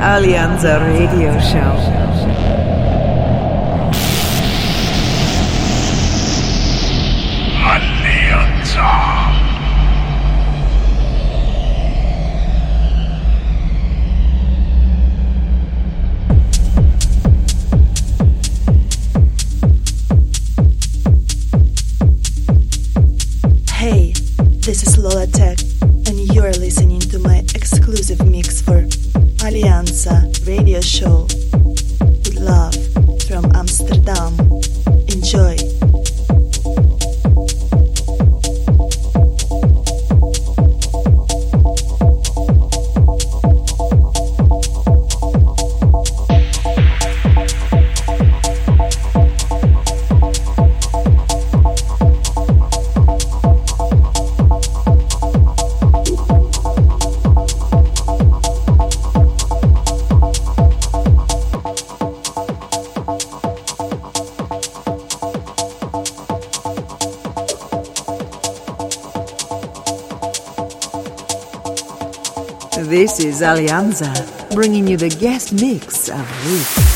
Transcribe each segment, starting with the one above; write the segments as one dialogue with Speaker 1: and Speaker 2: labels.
Speaker 1: Alianza Radio Show. This Alianza, bringing you the guest mix of week.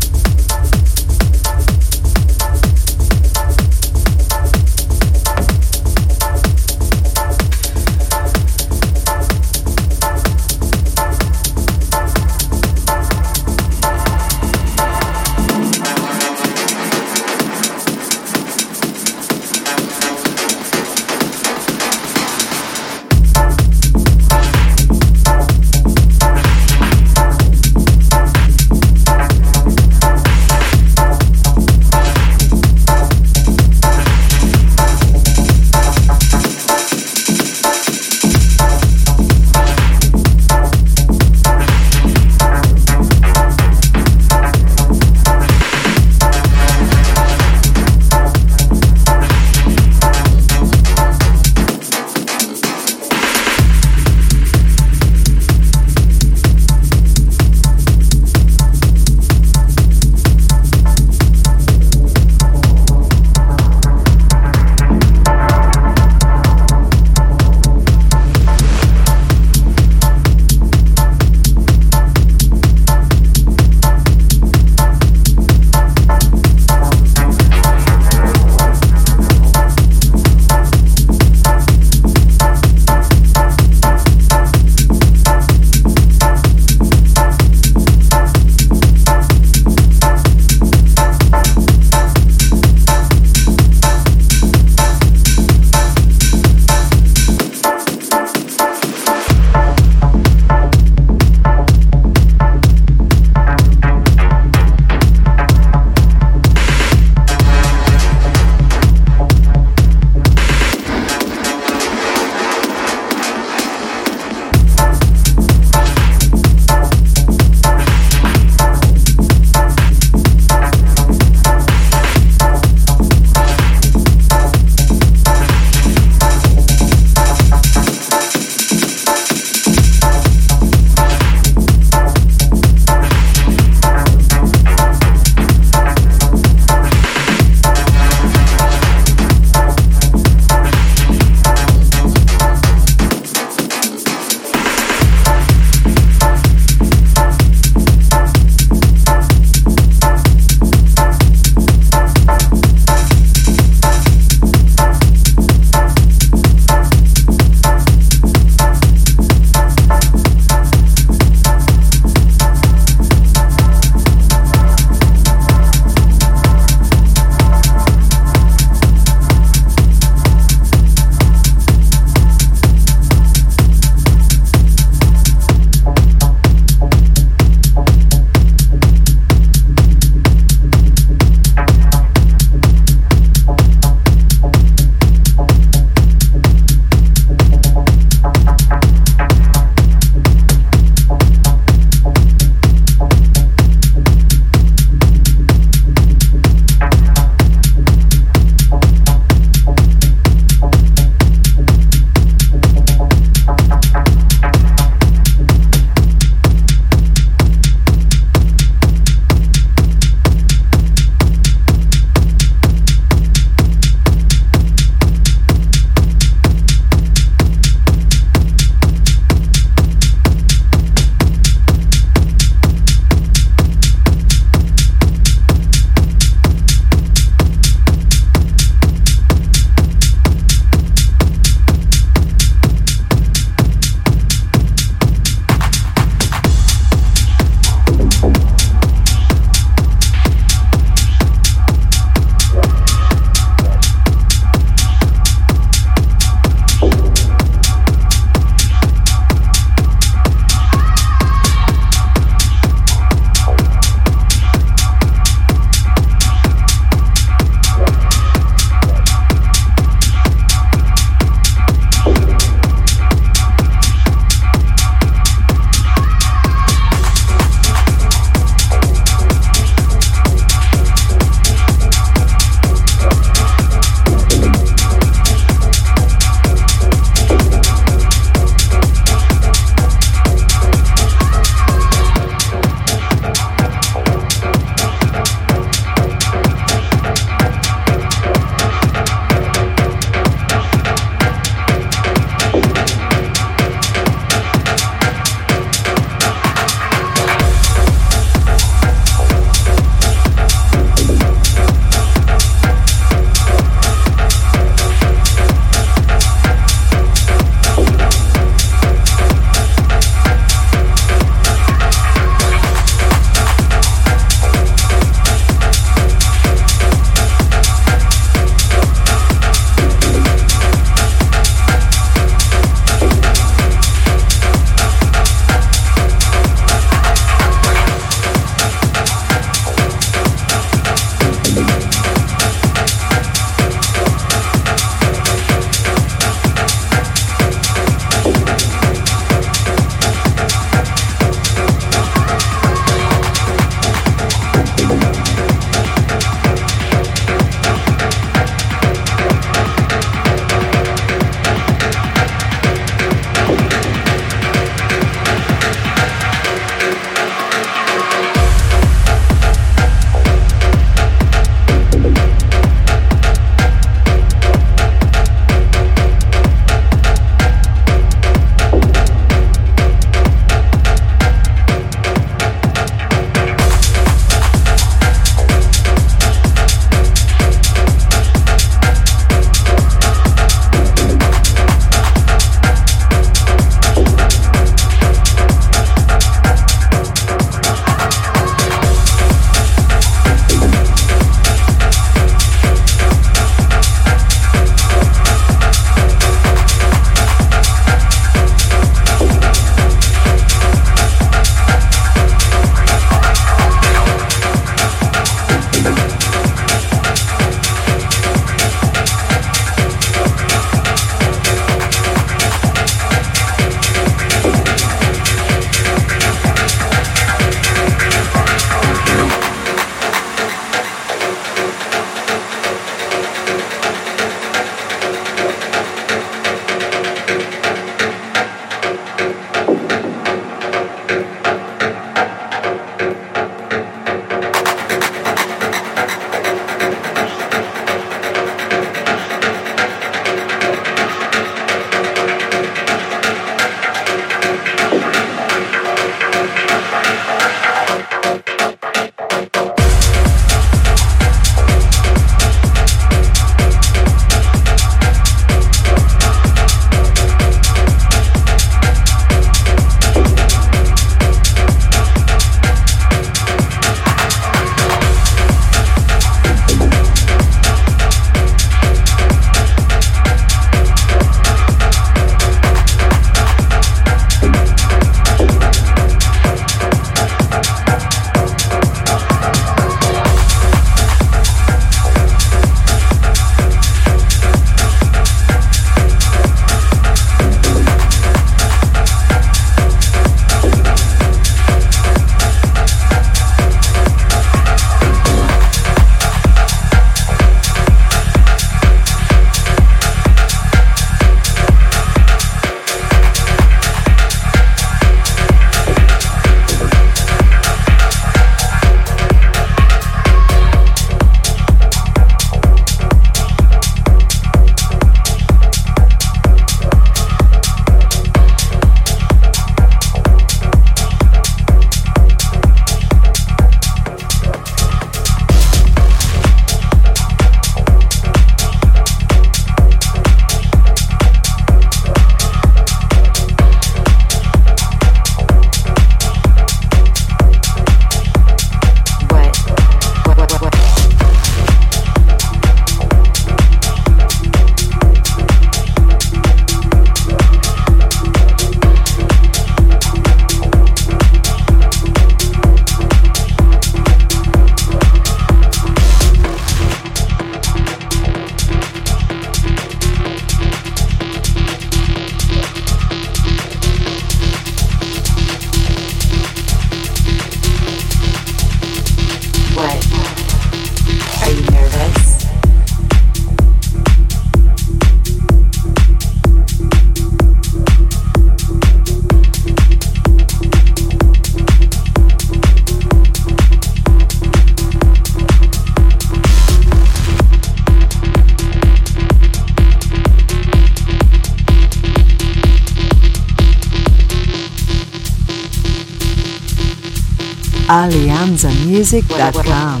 Speaker 1: alianzamusic.com.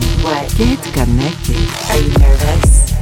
Speaker 1: Get connected.
Speaker 2: Are you nervous?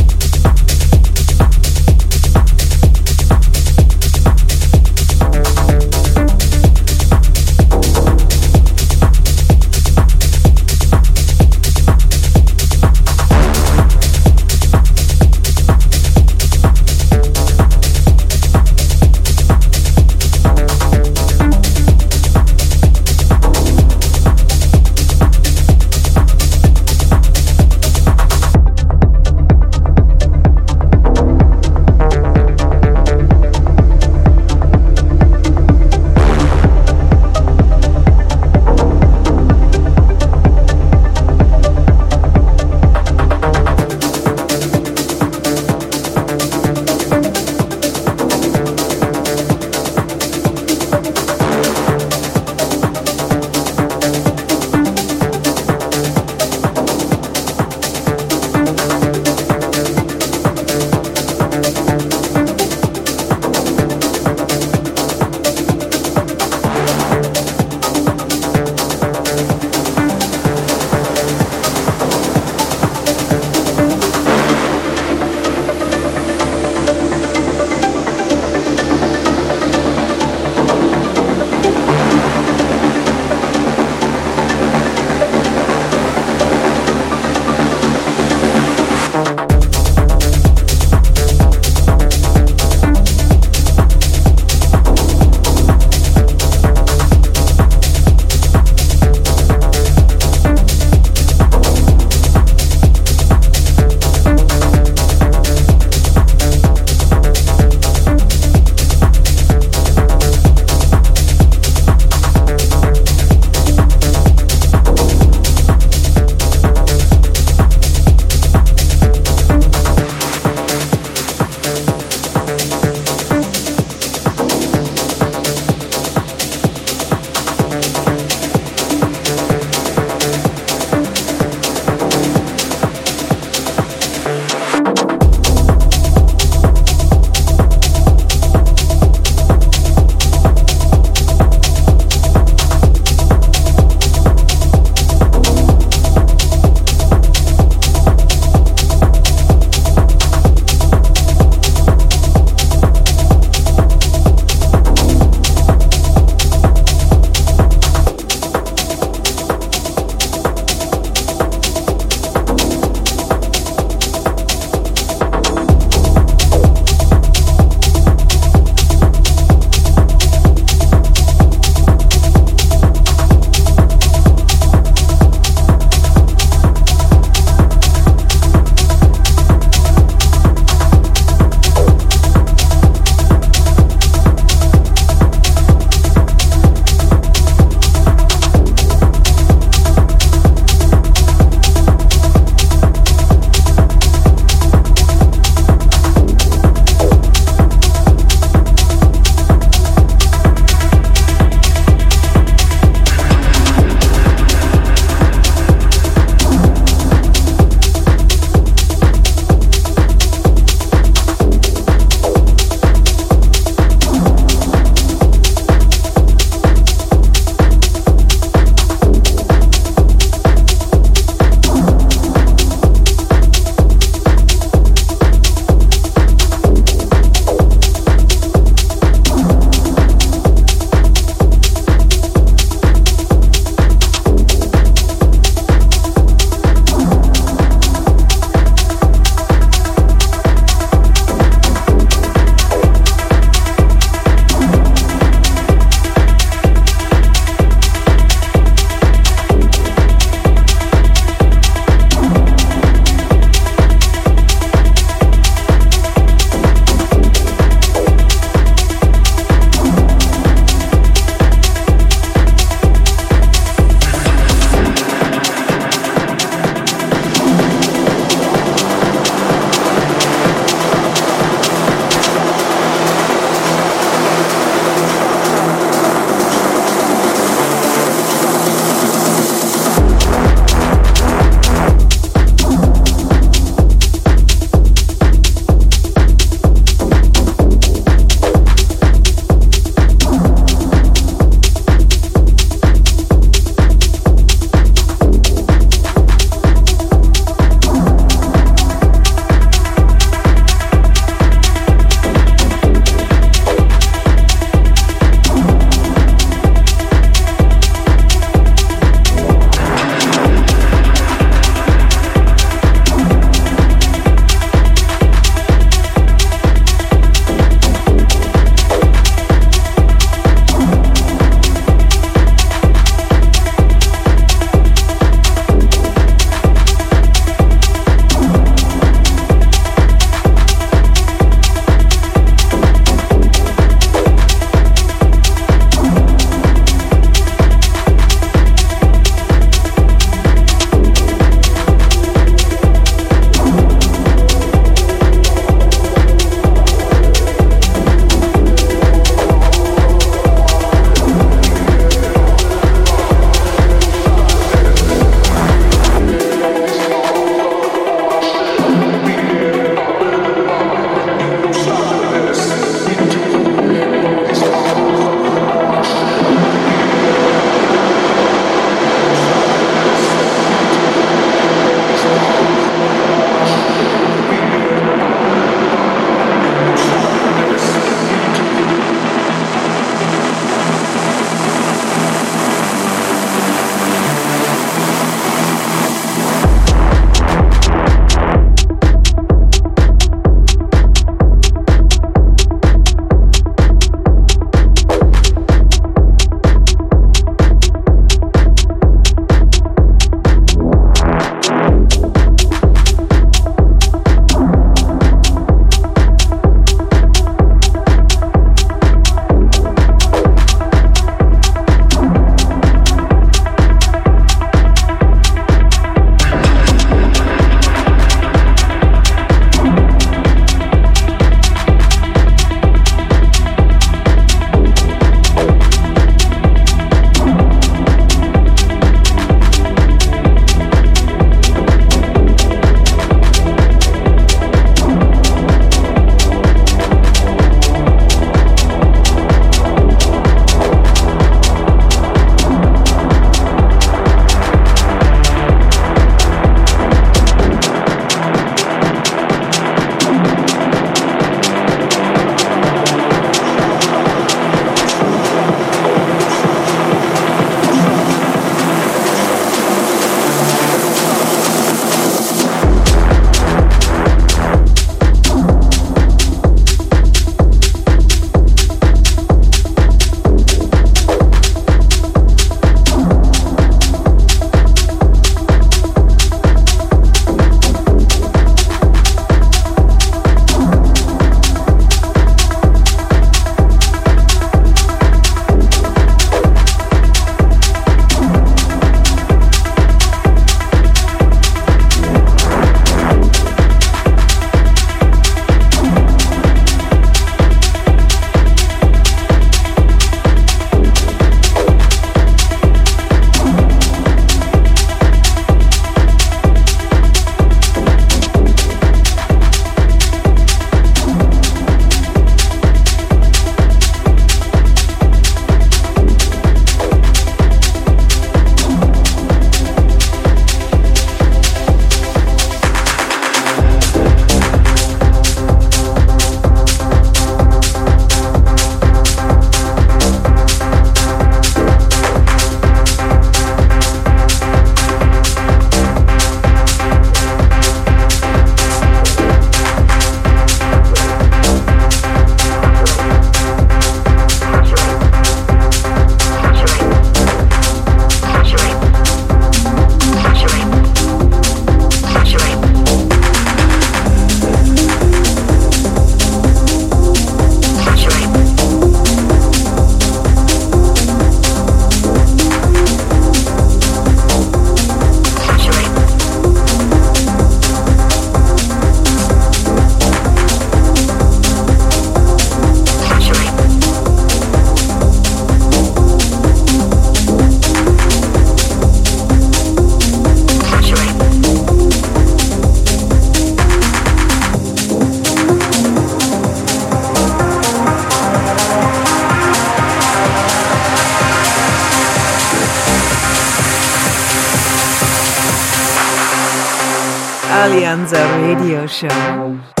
Speaker 2: Alleanza Radio Show.